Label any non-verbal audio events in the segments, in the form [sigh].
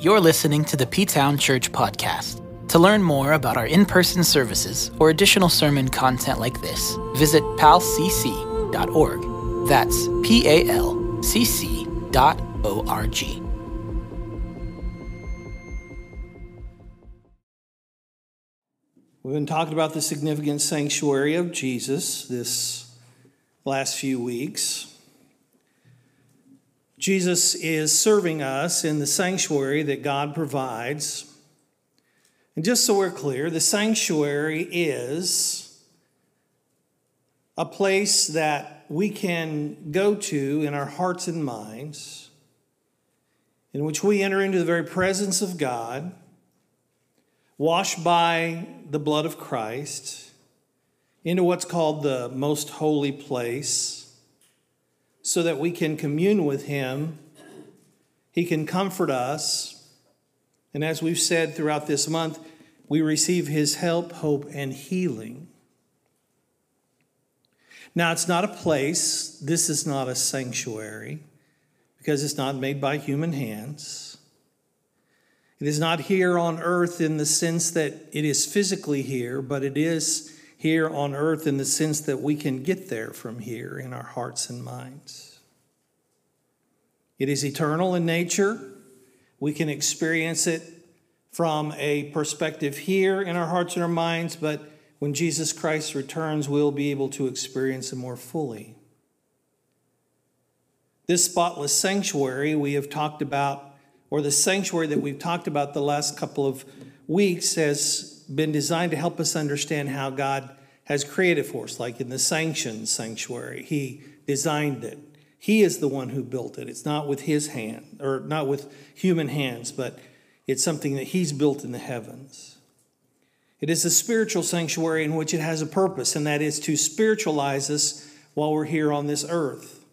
You're listening to the P Town Church Podcast. To learn more about our in person services or additional sermon content like this, visit palcc.org. That's P A L C C dot O R G. We've been talking about the significant sanctuary of Jesus this last few weeks. Jesus is serving us in the sanctuary that God provides. And just so we're clear, the sanctuary is a place that we can go to in our hearts and minds, in which we enter into the very presence of God washed by the blood of Christ into what's called the most holy place so that we can commune with Him. He can comfort us. And as we've said throughout this month, we receive His help, hope, and healing. Now, it's not a place, this is not a sanctuary, because it's not made by human hands. It is not here on earth in the sense that it is physically here, but it is here on earth in the sense that we can get there from here in our hearts and minds. It is eternal in nature. We can experience it from a perspective here in our hearts and our minds, but when Jesus Christ returns, we'll be able to experience it more fully. This spotless sanctuary we have talked about or the sanctuary that we've talked about the last couple of weeks has been designed to help us understand how God has created for us, like in the sanctioned sanctuary. He designed it. He is the one who built it. It's not with his hand, or not with human hands, but it's something that he's built in the heavens. It is a spiritual sanctuary in which it has a purpose, and that is to spiritualize us while we're here on this earth,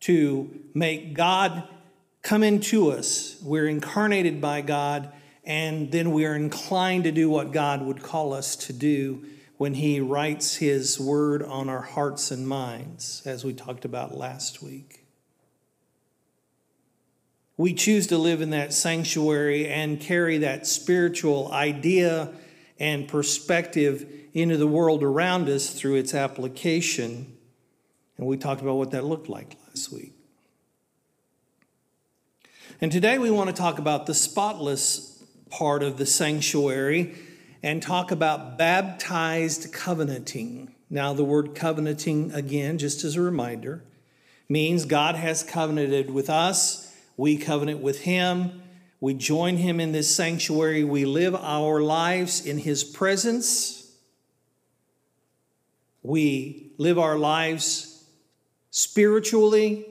to make God come into us. We're incarnated by God, and then we are inclined to do what God would call us to do when He writes His word on our hearts and minds, as we talked about last week. We choose to live in that sanctuary and carry that spiritual idea and perspective into the world around us through its application. And we talked about what that looked like last week. And today we want to talk about the spotless part of the sanctuary and talk about baptized covenanting. Now, the word covenanting, again, just as a reminder, means God has covenanted with us, we covenant with Him, we join Him in this sanctuary, we live our lives in His presence, we live our lives spiritually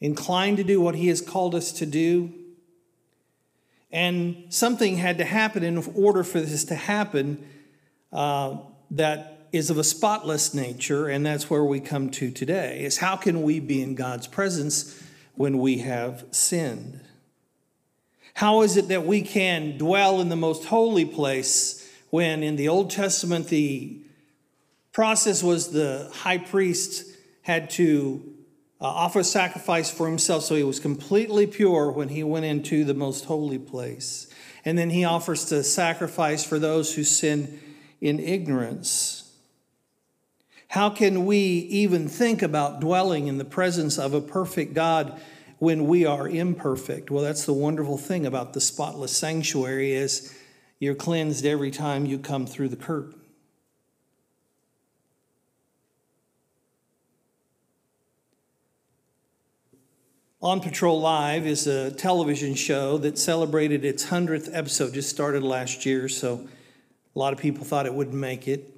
inclined to do what He has called us to do. And something had to happen in order for this to happen uh, that is of a spotless nature, and that's where we come to today, is how can we be in God's presence when we have sinned? How is it that we can dwell in the most holy place when in the Old Testament the process was the high priest had to uh, offer sacrifice for himself so he was completely pure when he went into the most holy place. And then he offers to sacrifice for those who sin in ignorance. How can we even think about dwelling in the presence of a perfect God when we are imperfect? Well, that's the wonderful thing about the spotless sanctuary is you're cleansed every time you come through the curtain. On Patrol Live is a television show that celebrated its 100th episode, just started last year, so a lot of people thought it wouldn't make it.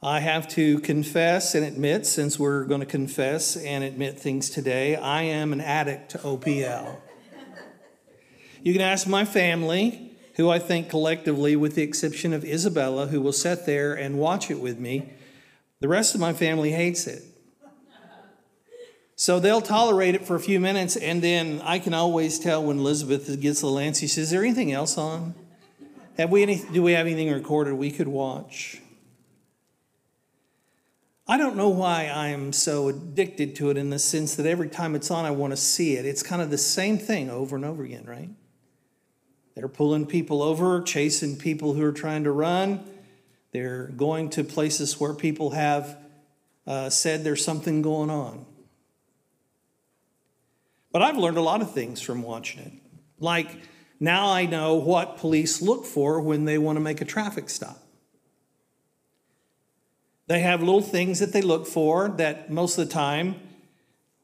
I have to confess and admit, since we're going to confess and admit things today, I am an addict to OPL. You can ask my family, who I think collectively, with the exception of Isabella, who will sit there and watch it with me, the rest of my family hates it. So they'll tolerate it for a few minutes, and then I can always tell when Elizabeth gets the antsy. She says, "Is there anything else on? Have we any? Do we have anything recorded we could watch?" I don't know why I am so addicted to it in the sense that every time it's on, I want to see it. It's kind of the same thing over and over again, right? They're pulling people over, chasing people who are trying to run. They're going to places where people have uh, said there's something going on. But I've learned a lot of things from watching it. Like now I know what police look for when they want to make a traffic stop. They have little things that they look for that most of the time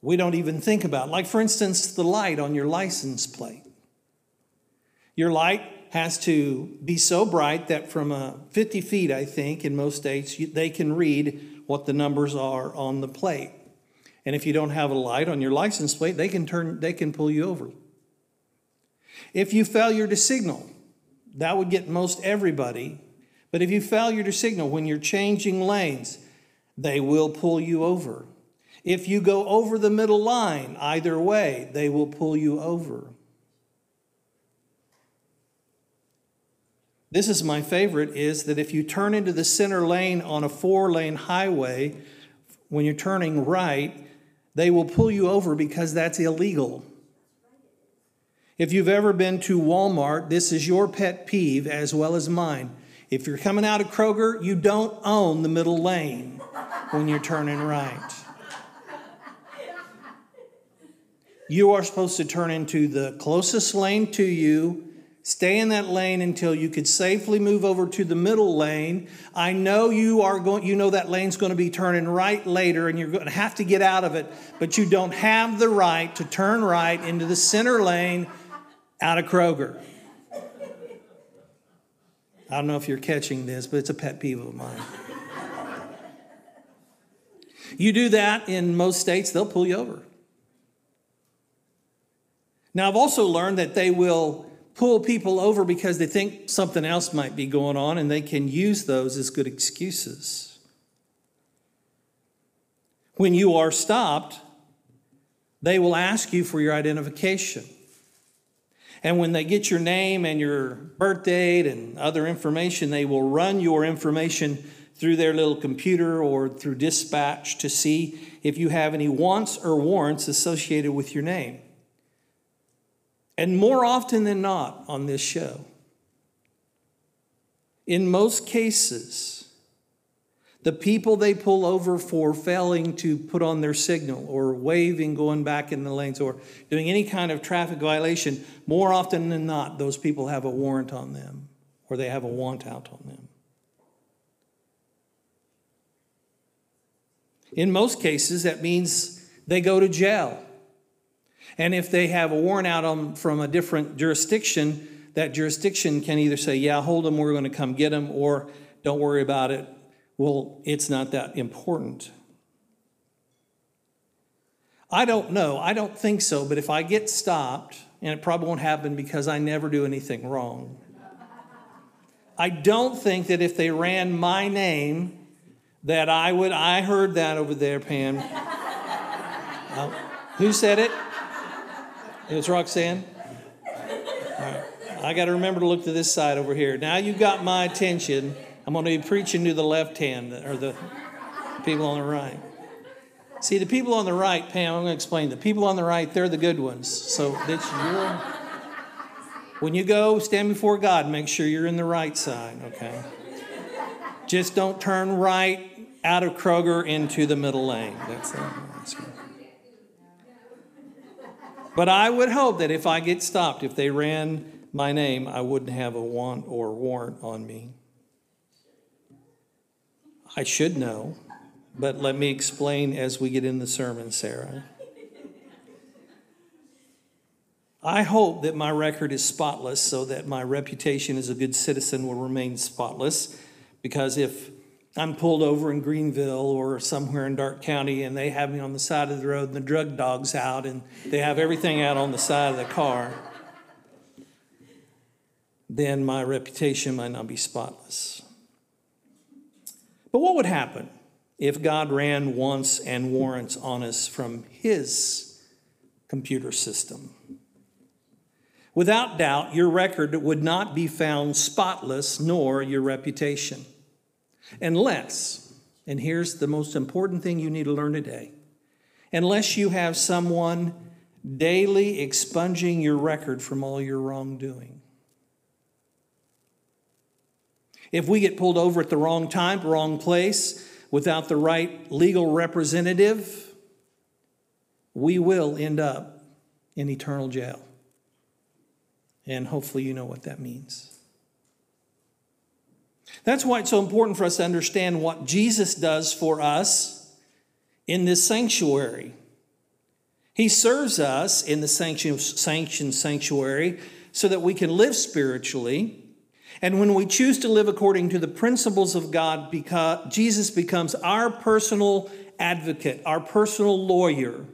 we don't even think about. Like, for instance, the light on your license plate. Your light has to be so bright that from uh, 50 feet, I think, in most states, they can read what the numbers are on the plate. And if you don't have a light on your license plate, they can turn they can pull you over. If you failure to signal, that would get most everybody. But if you failure to signal when you're changing lanes, they will pull you over. If you go over the middle line, either way, they will pull you over. This is my favorite is that if you turn into the center lane on a four lane highway, when you're turning right, they will pull you over because that's illegal. If you've ever been to Walmart, this is your pet peeve as well as mine. If you're coming out of Kroger, you don't own the middle lane when you're turning right. You are supposed to turn into the closest lane to you Stay in that lane until you could safely move over to the middle lane. I know you are going, you know that lane's going to be turning right later and you're going to have to get out of it, but you don't have the right to turn right into the center lane out of Kroger. I don't know if you're catching this, but it's a pet peeve of mine. You do that in most states, they'll pull you over. Now, I've also learned that they will pull people over because they think something else might be going on and they can use those as good excuses. When you are stopped, they will ask you for your identification. And when they get your name and your birth date and other information, they will run your information through their little computer or through dispatch to see if you have any wants or warrants associated with your name. And more often than not on this show, in most cases, the people they pull over for failing to put on their signal or waving going back in the lanes or doing any kind of traffic violation, more often than not, those people have a warrant on them or they have a want out on them. In most cases, that means they go to jail and if they have a warrant out on from a different jurisdiction, that jurisdiction can either say, yeah, hold them, we're going to come get them, or don't worry about it. Well, it's not that important. I don't know. I don't think so. But if I get stopped, and it probably won't happen because I never do anything wrong, I don't think that if they ran my name, that I would. I heard that over there, Pam. [laughs] Uh, who said it? It was Roxanne? Right. I got to remember to look to this side over here. Now you've got my attention. I'm going to be preaching to the left hand, or the people on the right. See, the people on the right, Pam, I'm going to explain. The people on the right, they're the good ones. So that's your. When you go stand before God, make sure you're in the right side, okay? Just don't turn right out of Kroger into the middle lane. That's it. But I would hope that if I get stopped, if they ran my name, I wouldn't have a want or warrant on me. I should know, but let me explain as we get in the sermon, Sarah. I hope that my record is spotless so that my reputation as a good citizen will remain spotless. Because if I'm pulled over in Greenville or somewhere in Darke County and they have me on the side of the road and the drug dog's out and they have everything out on the side of the car, then my reputation might not be spotless. But what would happen if God ran wants and warrants on us from His computer system? Without doubt, your record would not be found spotless, nor your reputation unless And here's the most important thing you need to learn today unless you have someone daily expunging your record from all your wrongdoing. If we get pulled over at the wrong time, wrong place, without the right legal representative, we will end up in eternal jail. And hopefully, you know what that means. That's why it's so important for us to understand what Jesus does for us in this sanctuary. He serves us in the sanctioned sanctuary so that we can live spiritually. And when we choose to live according to the principles of God, because Jesus becomes our personal advocate, our personal lawyer.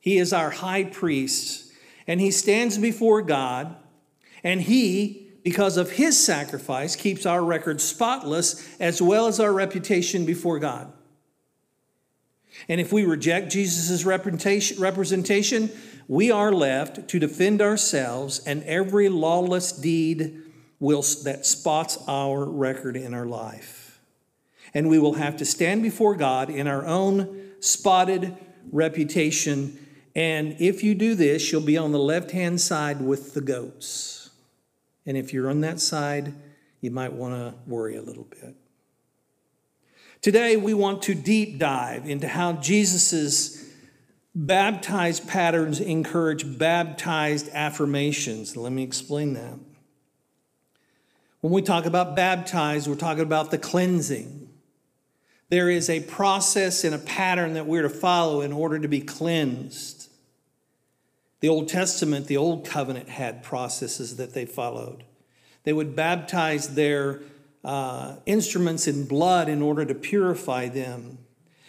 He is our high priest, and he stands before God, and he because of his sacrifice, keeps our record spotless as well as our reputation before God. And if we reject Jesus' representation, we are left to defend ourselves and every lawless deed will, that spots our record in our life. And we will have to stand before God in our own spotted reputation. And if you do this, you'll be on the left hand side with the goats. And if you're on that side, you might want to worry a little bit. Today, we want to deep dive into how Jesus' baptized patterns encourage baptized affirmations. Let me explain that. When we talk about baptized, we're talking about the cleansing. There is a process and a pattern that we're to follow in order to be cleansed. The Old Testament, the Old Covenant had processes that they followed. They would baptize their uh, instruments in blood in order to purify them.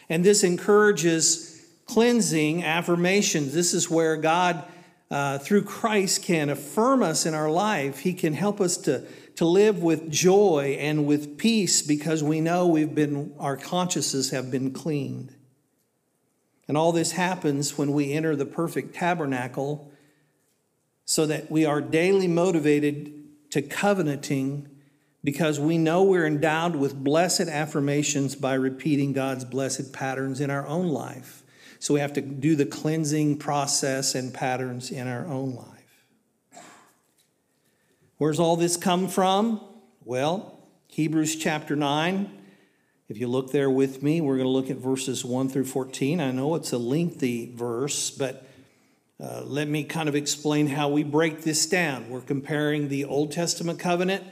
And this encourages cleansing affirmations. This is where God, uh, through Christ, can affirm us in our life. He can help us to, to live with joy and with peace because we know we've been, our consciences have been cleaned. And all this happens when we enter the perfect tabernacle so that we are daily motivated to covenanting because we know we're endowed with blessed affirmations by repeating God's blessed patterns in our own life. So we have to do the cleansing process and patterns in our own life. Where's all this come from? Well, Hebrews chapter 9 if you look there with me, we're going to look at verses 1 through 14. I know it's a lengthy verse, but uh, let me kind of explain how we break this down. We're comparing the Old Testament covenant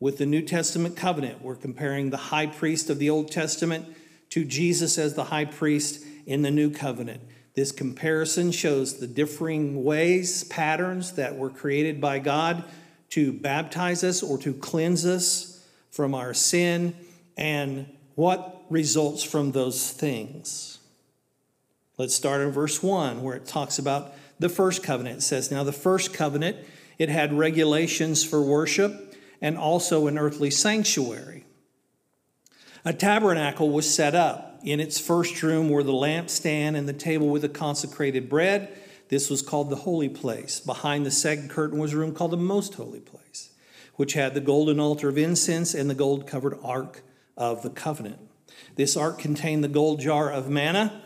with the New Testament covenant. We're comparing the high priest of the Old Testament to Jesus as the high priest in the New Covenant. This comparison shows the differing ways, patterns that were created by God to baptize us or to cleanse us from our sin and what results from those things? Let's start in verse 1 where it talks about the first covenant. It says, Now the first covenant, it had regulations for worship and also an earthly sanctuary. A tabernacle was set up. In its first room were the lampstand and the table with the consecrated bread. This was called the holy place. Behind the second curtain was a room called the most holy place, which had the golden altar of incense and the gold covered ark of the covenant. This ark contained the gold jar of manna,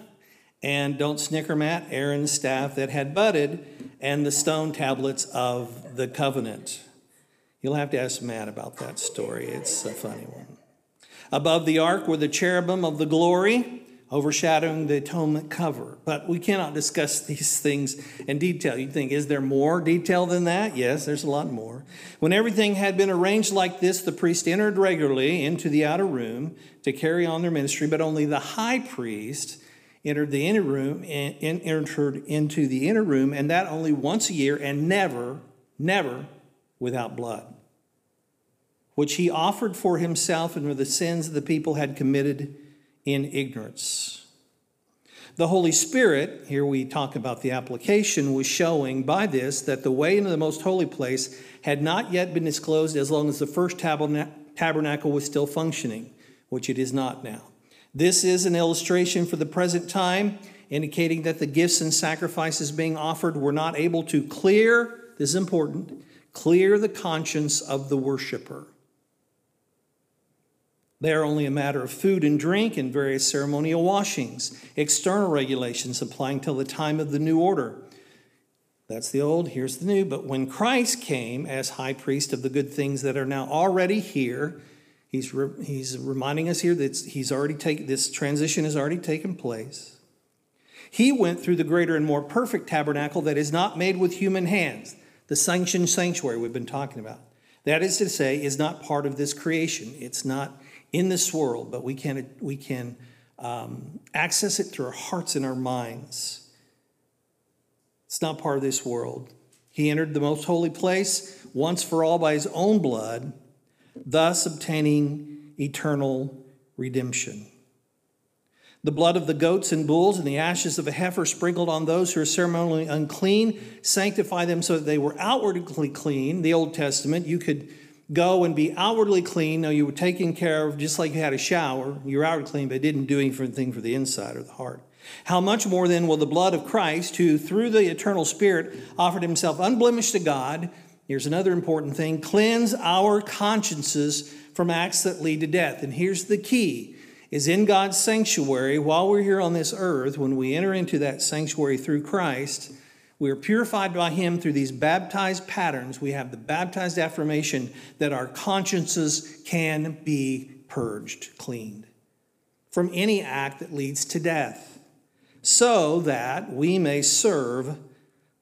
and don't snicker, Matt, Aaron's staff that had budded, and the stone tablets of the covenant. You'll have to ask Matt about that story. It's a funny one. Above the ark were the cherubim of the glory overshadowing the atonement cover. But we cannot discuss these things in detail. You think, is there more detail than that? Yes, there's a lot more. When everything had been arranged like this, the priest entered regularly into the outer room to carry on their ministry, but only the high priest entered the inner room and entered into the inner room, and that only once a year and never, never without blood. Which he offered for himself and for the sins the people had committed in ignorance. The Holy Spirit, here we talk about the application, was showing by this that the way into the most holy place had not yet been disclosed as long as the first tabernacle was still functioning, which it is not now. This is an illustration for the present time, indicating that the gifts and sacrifices being offered were not able to clear, this is important, clear the conscience of the worshiper. They are only a matter of food and drink and various ceremonial washings, external regulations applying till the time of the new order. That's the old, here's the new. But when Christ came as high priest of the good things that are now already here, he's, re- he's reminding us here that he's already taken, this transition has already taken place. He went through the greater and more perfect tabernacle that is not made with human hands, the sanctioned sanctuary we've been talking about. That is to say, is not part of this creation. It's not in this world, but we can, we can um, access it through our hearts and our minds. It's not part of this world. He entered the most holy place once for all by his own blood, thus obtaining eternal redemption. The blood of the goats and bulls and the ashes of a heifer sprinkled on those who are ceremonially unclean sanctify them so that they were outwardly clean. The Old Testament, you could go and be outwardly clean. Now, you were taken care of just like you had a shower. You're outwardly clean, but didn't do anything for the inside or the heart. How much more then will the blood of Christ, who through the eternal Spirit offered himself unblemished to God, here's another important thing, cleanse our consciences from acts that lead to death. And here's the key is in God's sanctuary while we're here on this earth, when we enter into that sanctuary through Christ, we are purified by Him through these baptized patterns. We have the baptized affirmation that our consciences can be purged, cleaned from any act that leads to death, so that we may serve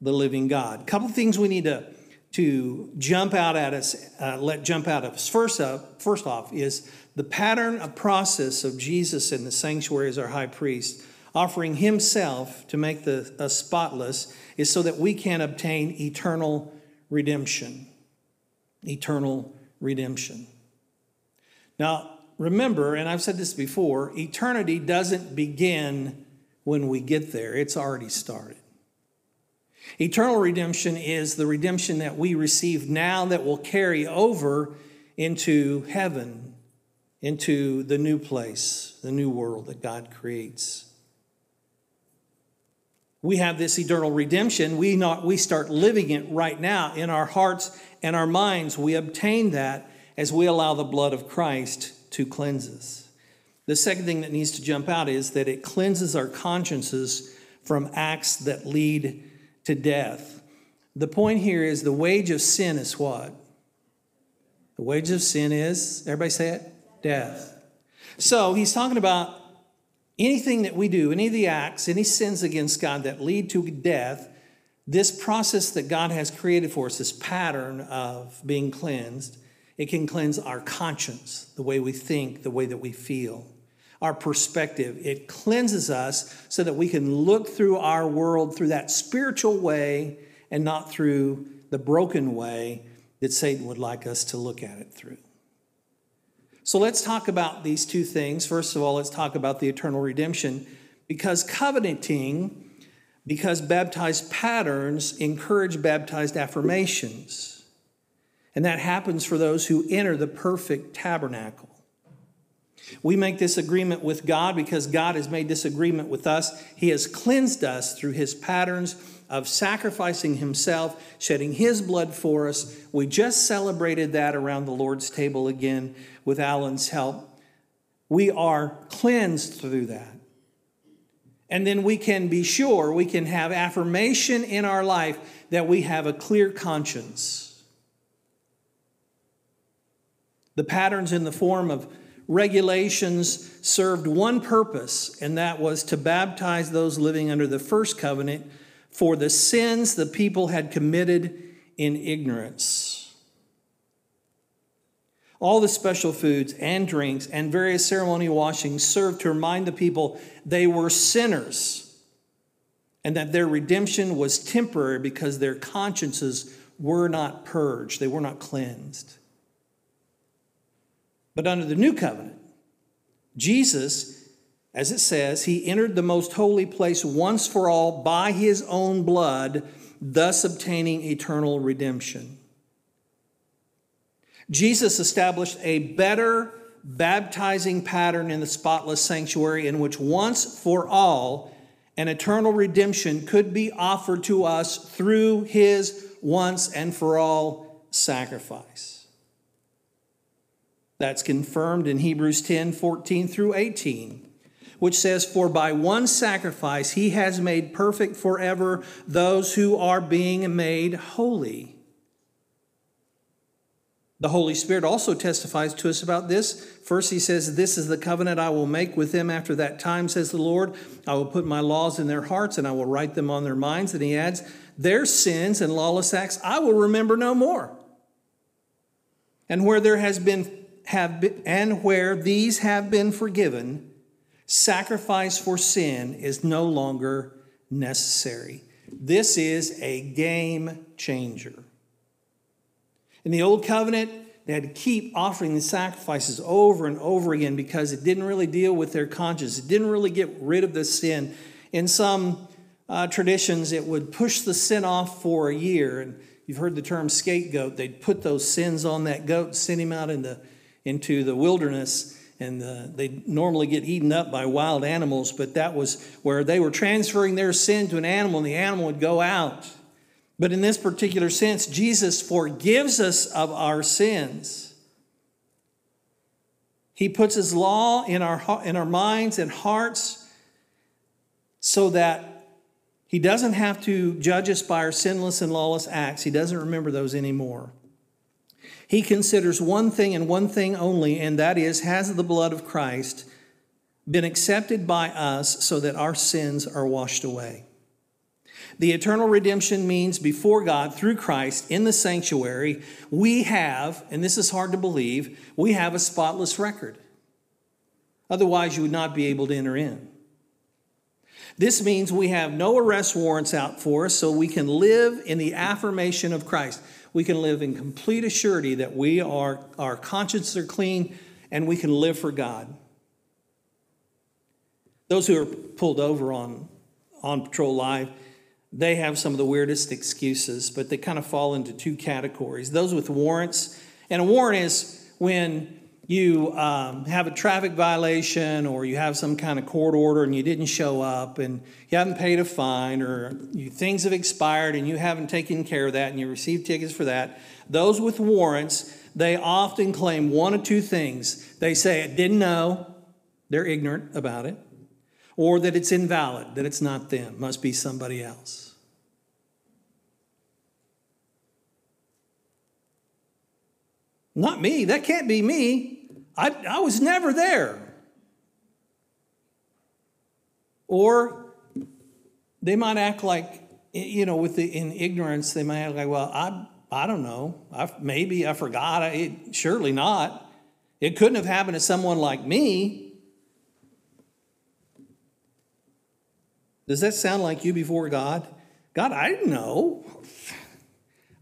the living God. A couple things we need to, to jump out at us, uh, let jump out of us. First, up, first off, is the pattern of process of Jesus in the sanctuary as our high priest, offering himself to make the, us spotless is so that we can obtain eternal redemption. Eternal redemption. Now, remember, and I've said this before, eternity doesn't begin when we get there, it's already started. Eternal redemption is the redemption that we receive now that will carry over into heaven, into the new place, the new world that God creates we have this eternal redemption. We, not, we start living it right now in our hearts and our minds. We obtain that as we allow the blood of Christ to cleanse us. The second thing that needs to jump out is that it cleanses our consciences from acts that lead to death. The point here is the wage of sin is what? The wage of sin is, everybody say it? Death. So he's talking about anything that we do, any of the acts, any sins against God that lead to death, this process that God has created for us, this pattern of being cleansed, it can cleanse our conscience, the way we think, the way that we feel, our perspective. It cleanses us so that we can look through our world through that spiritual way and not through the broken way that Satan would like us to look at it through. So let's talk about these two things. First of all, let's talk about the eternal redemption because covenanting, because baptized patterns encourage baptized affirmations. And that happens for those who enter the perfect tabernacle. We make this agreement with God because God has made this agreement with us. He has cleansed us through his patterns of sacrificing himself, shedding his blood for us. We just celebrated that around the Lord's table again with Alan's help. We are cleansed through that. And then we can be sure, we can have affirmation in our life that we have a clear conscience. The patterns in the form of regulations served one purpose, and that was to baptize those living under the first covenant for the sins the people had committed in ignorance. All the special foods and drinks and various ceremonial washings served to remind the people they were sinners and that their redemption was temporary because their consciences were not purged, they were not cleansed. But under the new covenant, Jesus as it says, he entered the most holy place once for all by his own blood, thus obtaining eternal redemption. Jesus established a better baptizing pattern in the spotless sanctuary in which once for all an eternal redemption could be offered to us through his once and for all sacrifice. That's confirmed in Hebrews 10 14 through 18, which says, For by one sacrifice he has made perfect forever those who are being made holy. The Holy Spirit also testifies to us about this. First, he says, This is the covenant I will make with them after that time, says the Lord. I will put my laws in their hearts and I will write them on their minds. And he adds, Their sins and lawless acts I will remember no more. And where there has been, have been, and where these have been forgiven, sacrifice for sin is no longer necessary. This is a game changer. In the Old Covenant, they had to keep offering the sacrifices over and over again because it didn't really deal with their conscience. It didn't really get rid of the sin. In some uh, traditions, it would push the sin off for a year. And you've heard the term scapegoat. They'd put those sins on that goat, send him out into, into the wilderness, and uh, they normally get eaten up by wild animals. But that was where they were transferring their sin to an animal, and the animal would go out but in this particular sense, Jesus forgives us of our sins. He puts his law in our, in our minds and hearts so that he doesn't have to judge us by our sinless and lawless acts. He doesn't remember those anymore. He considers one thing and one thing only, and that is has the blood of Christ been accepted by us so that our sins are washed away? The eternal redemption means before God through Christ in the sanctuary, we have, and this is hard to believe, we have a spotless record. Otherwise, you would not be able to enter in. This means we have no arrest warrants out for us, so we can live in the affirmation of Christ. We can live in complete assurity that we are, our consciences are clean and we can live for God. Those who are pulled over on, on patrol live, they have some of the weirdest excuses, but they kind of fall into two categories. Those with warrants, and a warrant is when you um, have a traffic violation or you have some kind of court order and you didn't show up and you haven't paid a fine or you, things have expired and you haven't taken care of that and you receive tickets for that. Those with warrants, they often claim one of two things. They say, I didn't know, they're ignorant about it, or that it's invalid, that it's not them, must be somebody else. Not me. That can't be me. I, I was never there. Or they might act like, you know, with the in ignorance, they might act like, well, I, I don't know. I, maybe I forgot. I, it, surely not. It couldn't have happened to someone like me. Does that sound like you before God? God, I didn't know.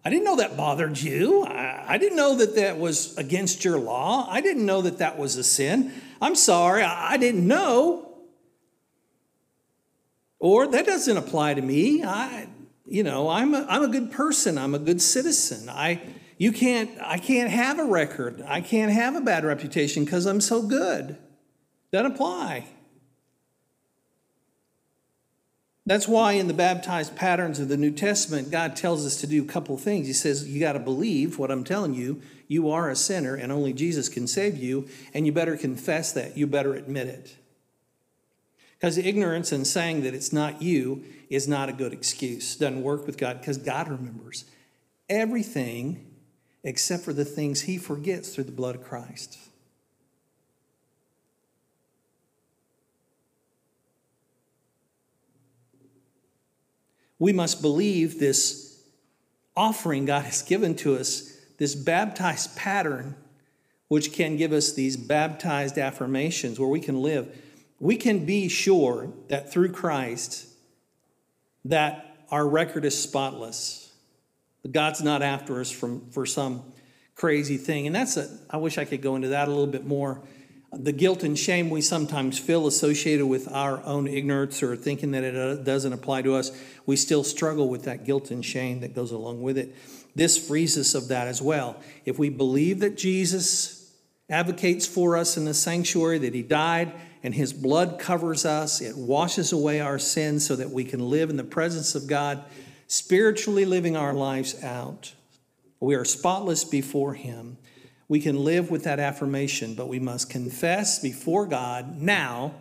I didn't know that bothered you. I, I, didn't know that that was against your law. I didn't know that that was a sin. I'm sorry, I, I didn't know. Or that doesn't apply to me. I, you know, I'm a, I'm a good person. I'm a good citizen. I, you can't, I can't have a record. I can't have a bad reputation because I'm so good. Doesn't apply. That's why in the baptized patterns of the New Testament, God tells us to do a couple things. He says, You got to believe what I'm telling you. You are a sinner, and only Jesus can save you, and you better confess that. You better admit it. Because ignorance and saying that it's not you is not a good excuse. Doesn't work with God because God remembers everything except for the things he forgets through the blood of Christ. We must believe this offering God has given to us, this baptized pattern, which can give us these baptized affirmations where we can live. We can be sure that through Christ, that our record is spotless. God's not after us from, for some crazy thing. And that's a, I wish I could go into that a little bit more the guilt and shame we sometimes feel associated with our own ignorance or thinking that it uh, doesn't apply to us, we still struggle with that guilt and shame that goes along with it. This frees us of that as well. If we believe that Jesus advocates for us in the sanctuary, that he died and his blood covers us, it washes away our sins so that we can live in the presence of God, spiritually living our lives out. We are spotless before him we can live with that affirmation, but we must confess before God now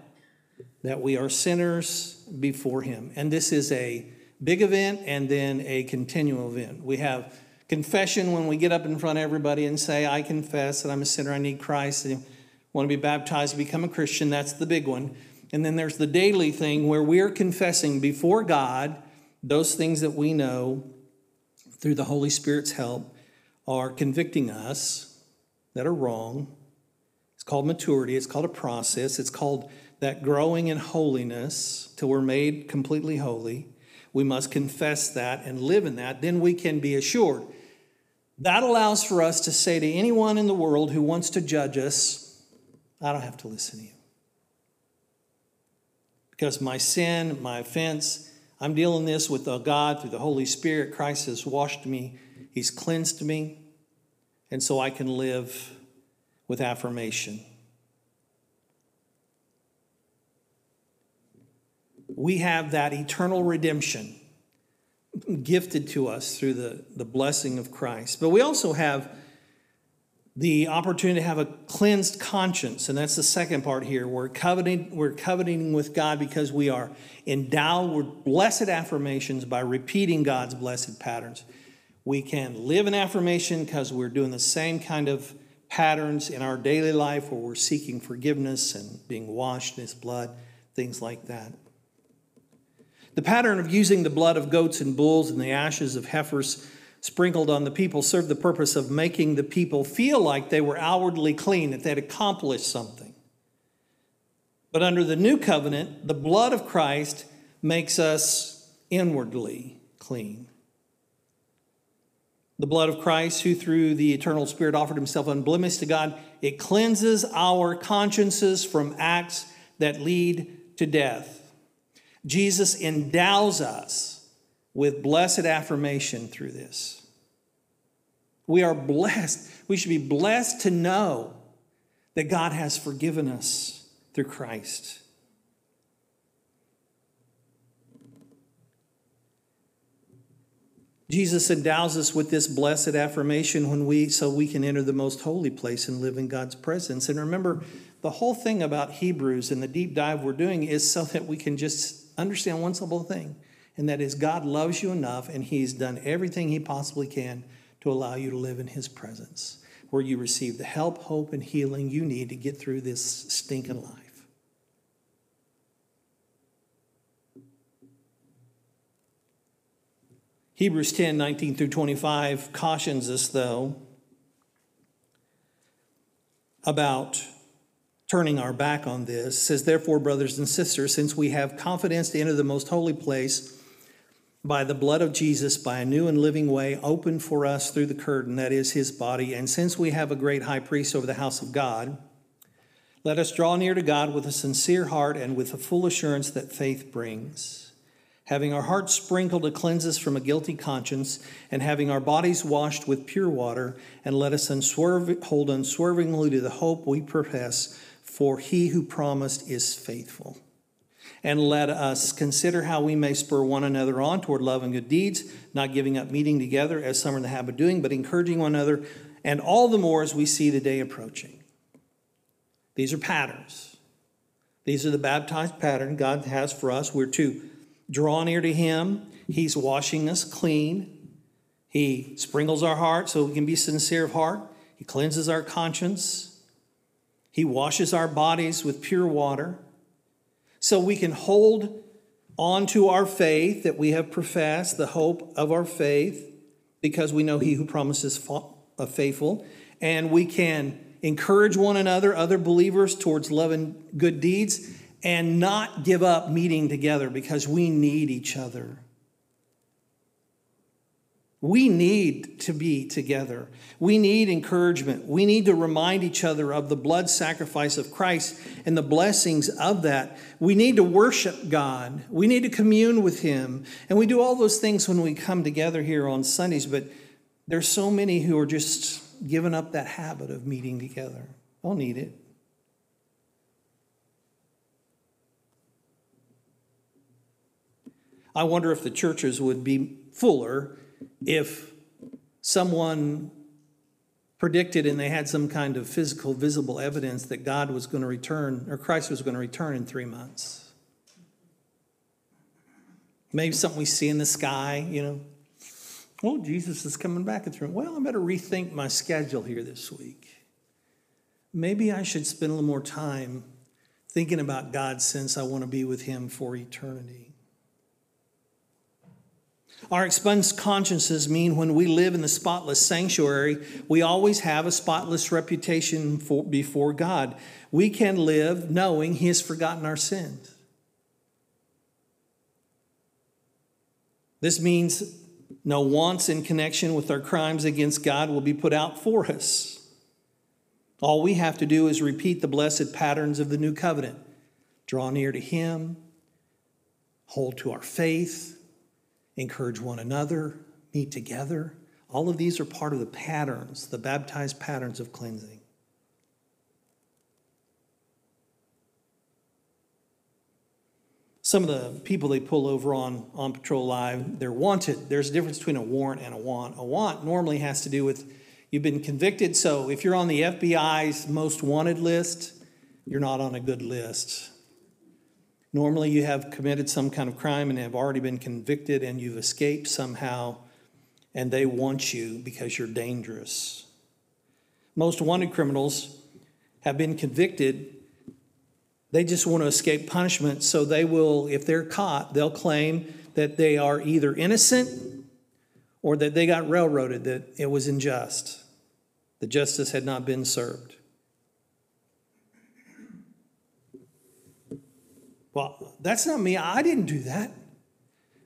that we are sinners before Him. And this is a big event and then a continual event. We have confession when we get up in front of everybody and say, I confess that I'm a sinner, I need Christ, I want to be baptized, become a Christian. That's the big one. And then there's the daily thing where we're confessing before God those things that we know through the Holy Spirit's help are convicting us that are wrong. It's called maturity, it's called a process, it's called that growing in holiness till we're made completely holy. We must confess that and live in that. Then we can be assured. That allows for us to say to anyone in the world who wants to judge us, I don't have to listen to you. Because my sin, my offense, I'm dealing this with God through the Holy Spirit. Christ has washed me, He's cleansed me, and so I can live with affirmation. we have that eternal redemption gifted to us through the, the blessing of Christ. But we also have the opportunity to have a cleansed conscience, and that's the second part here. We're covenanting, we're covenanting with God because we are endowed with blessed affirmations by repeating God's blessed patterns. We can live in affirmation because we're doing the same kind of patterns in our daily life where we're seeking forgiveness and being washed in His blood, things like that. The pattern of using the blood of goats and bulls and the ashes of heifers sprinkled on the people served the purpose of making the people feel like they were outwardly clean, that they'd accomplished something. But under the new covenant, the blood of Christ makes us inwardly clean. The blood of Christ, who through the eternal Spirit offered himself unblemished to God, it cleanses our consciences from acts that lead to death. Jesus endows us with blessed affirmation through this. We are blessed. We should be blessed to know that God has forgiven us through Christ. Jesus endows us with this blessed affirmation when we so we can enter the most holy place and live in God's presence. And remember, the whole thing about Hebrews and the deep dive we're doing is so that we can just understand one simple thing, and that is God loves you enough and He's done everything He possibly can to allow you to live in His presence, where you receive the help, hope, and healing you need to get through this stinking life. Hebrews 10 19 through 25 cautions us, though, about turning our back on this, says, Therefore, brothers and sisters, since we have confidence to enter the most holy place by the blood of Jesus, by a new and living way opened for us through the curtain, that is his body, and since we have a great high priest over the house of God, let us draw near to God with a sincere heart and with a full assurance that faith brings. Having our hearts sprinkled to cleanse us from a guilty conscience, and having our bodies washed with pure water, and let us unswerve, hold unswervingly to the hope we profess for he who promised is faithful. And let us consider how we may spur one another on toward love and good deeds, not giving up meeting together as some are in the habit of doing, but encouraging one another, and all the more as we see the day approaching. These are patterns. These are the baptized pattern God has for us. We're to draw near to Him. He's washing us clean. He sprinkles our heart so we can be sincere of heart. He cleanses our conscience. He washes our bodies with pure water so we can hold on to our faith that we have professed, the hope of our faith, because we know He who promises uh, faithful. And we can encourage one another, other believers, towards love and good deeds, and not give up meeting together because we need each other. We need to be together. We need encouragement. We need to remind each other of the blood sacrifice of Christ and the blessings of that. We need to worship God. We need to commune with Him. And we do all those things when we come together here on Sundays, but there's so many who are just giving up that habit of meeting together. Don't need it. I wonder if the churches would be fuller if someone predicted and they had some kind of physical, visible evidence that God was going to return, or Christ was going to return in three months. Maybe something we see in the sky, you know. Oh, Jesus is coming back in three. Well, I better rethink my schedule here this week. Maybe I should spend a little more time thinking about God since I want to be with Him for eternity. Our expunged consciences mean when we live in the spotless sanctuary, we always have a spotless reputation for, before God. We can live knowing He has forgotten our sins. This means no wants in connection with our crimes against God will be put out for us. All we have to do is repeat the blessed patterns of the new covenant draw near to Him, hold to our faith, encourage one another, meet together. All of these are part of the patterns, the baptized patterns of cleansing. Some of the people they pull over on, on patrol live, they're wanted. There's a difference between a warrant and a want. A want normally has to do with you've been convicted. So if you're on the FBI's most wanted list, you're not on a good list. Normally, you have committed some kind of crime and have already been convicted and you've escaped somehow, and they want you because you're dangerous. Most wanted criminals have been convicted. They just want to escape punishment, so they will, if they're caught, they'll claim that they are either innocent or that they got railroaded, that it was unjust, that justice had not been served. Well, that's not me. I didn't do that.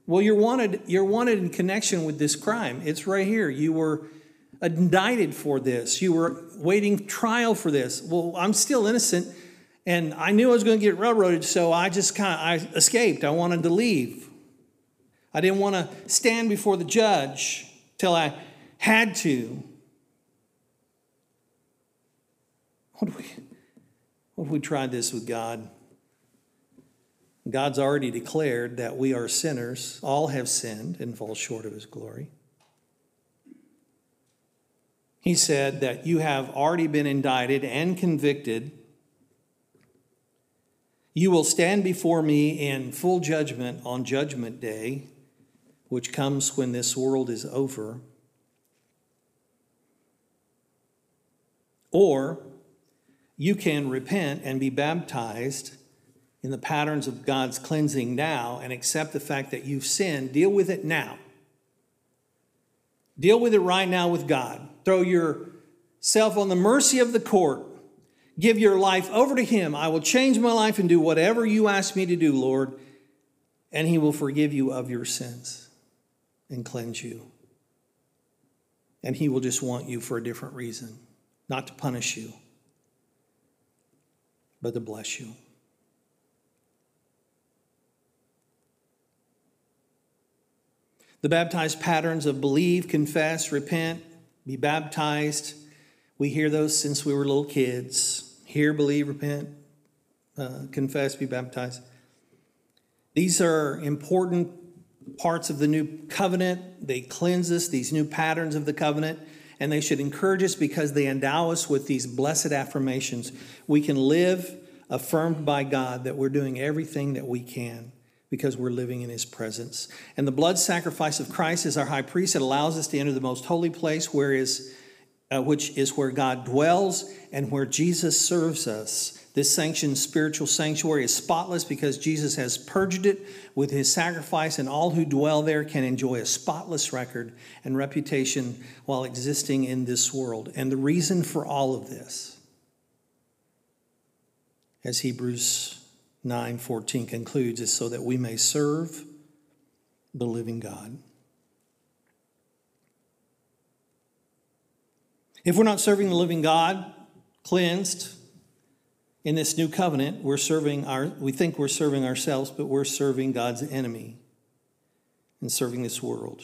Well, you're wanted, you're wanted in connection with this crime. It's right here. You were indicted for this. You were waiting trial for this. Well, I'm still innocent, and I knew I was going to get railroaded, so I just kind of I escaped. I wanted to leave. I didn't want to stand before the judge till I had to. What if we, what if we tried this with God? God's already declared that we are sinners. All have sinned and fall short of his glory. He said that you have already been indicted and convicted. You will stand before me in full judgment on Judgment Day, which comes when this world is over. Or you can repent and be baptized in the patterns of God's cleansing now and accept the fact that you've sinned, deal with it now. Deal with it right now with God. Throw yourself on the mercy of the court. Give your life over to Him. I will change my life and do whatever you ask me to do, Lord, and He will forgive you of your sins and cleanse you. And He will just want you for a different reason, not to punish you, but to bless you. The baptized patterns of believe, confess, repent, be baptized. We hear those since we were little kids. Hear, believe, repent, uh, confess, be baptized. These are important parts of the new covenant. They cleanse us, these new patterns of the covenant, and they should encourage us because they endow us with these blessed affirmations. We can live affirmed by God that we're doing everything that we can because we're living in his presence. And the blood sacrifice of Christ is our high priest. It allows us to enter the most holy place, where is, uh, which is where God dwells and where Jesus serves us. This sanctioned spiritual sanctuary is spotless because Jesus has purged it with his sacrifice, and all who dwell there can enjoy a spotless record and reputation while existing in this world. And the reason for all of this, as Hebrews 9:14 concludes is so that we may serve the living God. If we're not serving the living God, cleansed in this new covenant, we're serving our we think we're serving ourselves, but we're serving God's enemy and serving this world.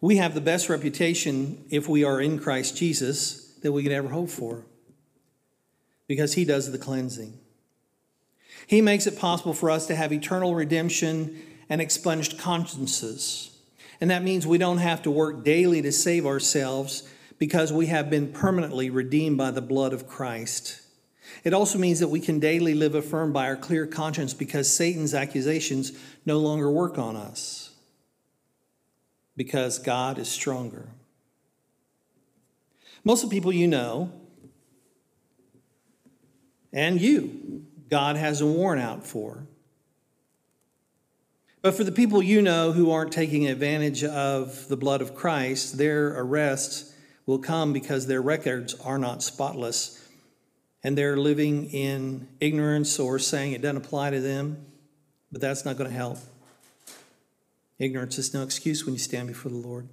We have the best reputation if we are in Christ Jesus that we could ever hope for because He does the cleansing. He makes it possible for us to have eternal redemption and expunged consciences. And that means we don't have to work daily to save ourselves because we have been permanently redeemed by the blood of Christ. It also means that we can daily live affirmed by our clear conscience because Satan's accusations no longer work on us. Because God is stronger. Most of the people you know, and you, God has a warrant out for. But for the people you know who aren't taking advantage of the blood of Christ, their arrests will come because their records are not spotless and they're living in ignorance or saying it doesn't apply to them, but that's not going to help. Ignorance is no excuse when you stand before the Lord.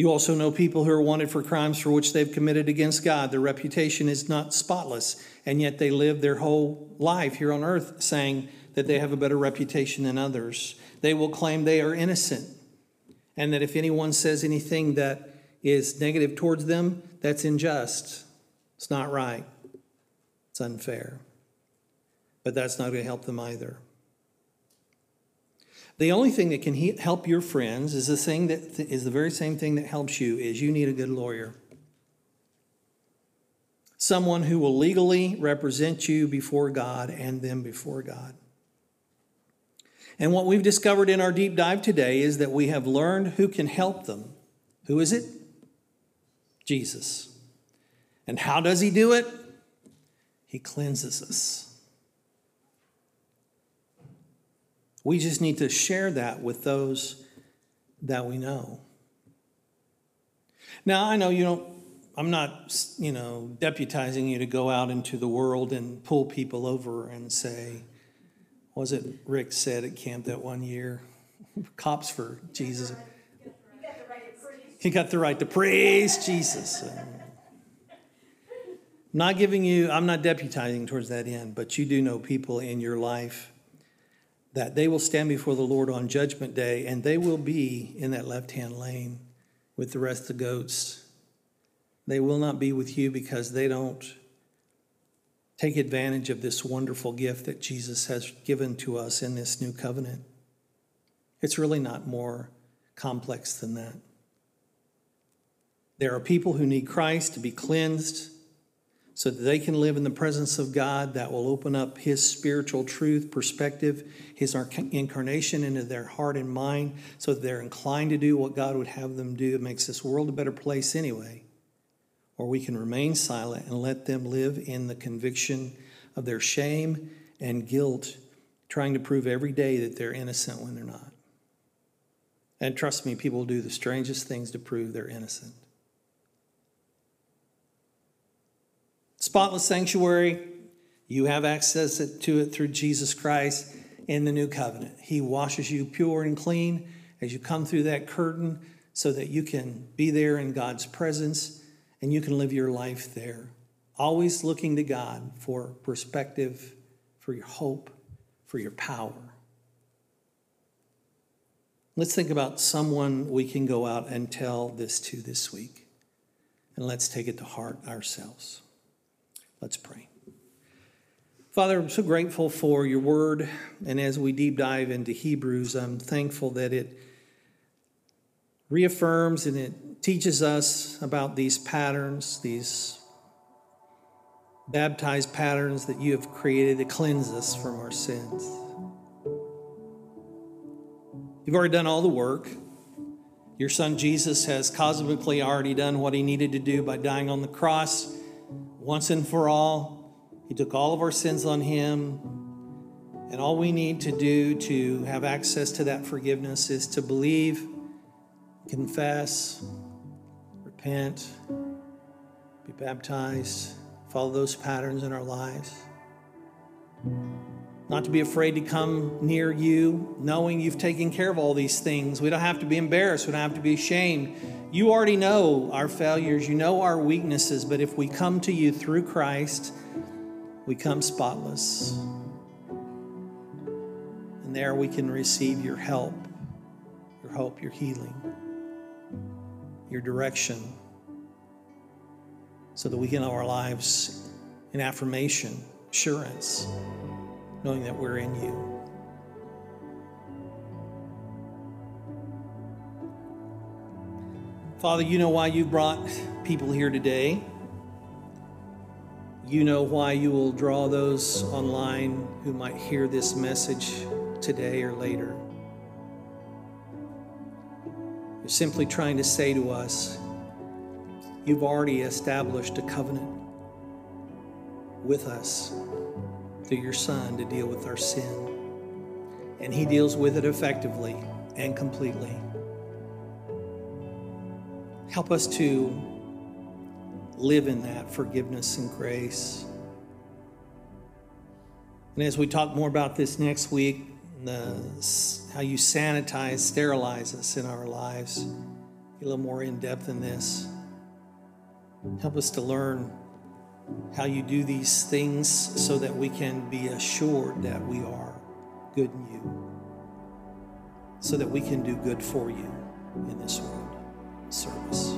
You also know people who are wanted for crimes for which they've committed against God. Their reputation is not spotless, and yet they live their whole life here on earth saying that they have a better reputation than others. They will claim they are innocent, and that if anyone says anything that is negative towards them, that's unjust. It's not right. It's unfair. But that's not going to help them either. The only thing that can help your friends is the thing that is the very same thing that helps you is you need a good lawyer. Someone who will legally represent you before God and them before God. And what we've discovered in our deep dive today is that we have learned who can help them. Who is it? Jesus. And how does he do it? He cleanses us. We just need to share that with those that we know. Now, I know you don't, I'm not, you know, deputizing you to go out into the world and pull people over and say, was it Rick said at camp that one year? [laughs] Cops for Jesus. He got the right to praise Jesus. I'm not giving you, I'm not deputizing towards that end, but you do know people in your life that they will stand before the Lord on Judgment Day and they will be in that left hand lane with the rest of the goats. They will not be with you because they don't take advantage of this wonderful gift that Jesus has given to us in this new covenant. It's really not more complex than that. There are people who need Christ to be cleansed so that they can live in the presence of God that will open up His spiritual truth, perspective, His incarnation into their heart and mind so that they're inclined to do what God would have them do. It makes this world a better place anyway. Or we can remain silent and let them live in the conviction of their shame and guilt, trying to prove every day that they're innocent when they're not. And trust me, people do the strangest things to prove they're innocent. Spotless sanctuary, you have access to it through Jesus Christ in the new covenant. He washes you pure and clean as you come through that curtain so that you can be there in God's presence and you can live your life there. Always looking to God for perspective, for your hope, for your power. Let's think about someone we can go out and tell this to this week. And let's take it to heart ourselves. Let's pray. Father, I'm so grateful for your word. And as we deep dive into Hebrews, I'm thankful that it reaffirms and it teaches us about these patterns, these baptized patterns that you have created to cleanse us from our sins. You've already done all the work. Your son Jesus has cosmically already done what he needed to do by dying on the cross once and for all. He took all of our sins on him. And all we need to do to have access to that forgiveness is to believe, confess, repent, be baptized, follow those patterns in our lives. Not to be afraid to come near you, knowing you've taken care of all these things. We don't have to be embarrassed, we don't have to be ashamed you already know our failures, you know our weaknesses, but if we come to you through Christ, we come spotless. And there we can receive your help, your hope, your healing, your direction, so that we can live our lives in affirmation, assurance, knowing that we're in you. Father, you know why you brought people here today. You know why you will draw those online who might hear this message today or later. You're simply trying to say to us, you've already established a covenant with us through your Son to deal with our sin. And He deals with it effectively and completely. Help us to live in that forgiveness and grace. And as we talk more about this next week, the, how you sanitize, sterilize us in our lives, a little more in depth in this. Help us to learn how you do these things so that we can be assured that we are good in you, so that we can do good for you in this world service.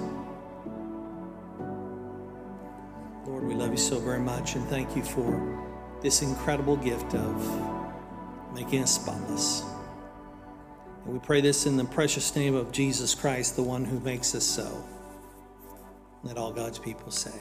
Lord, we love you so very much and thank you for this incredible gift of making us spotless. And we pray this in the precious name of Jesus Christ, the one who makes us so. Let all God's people say,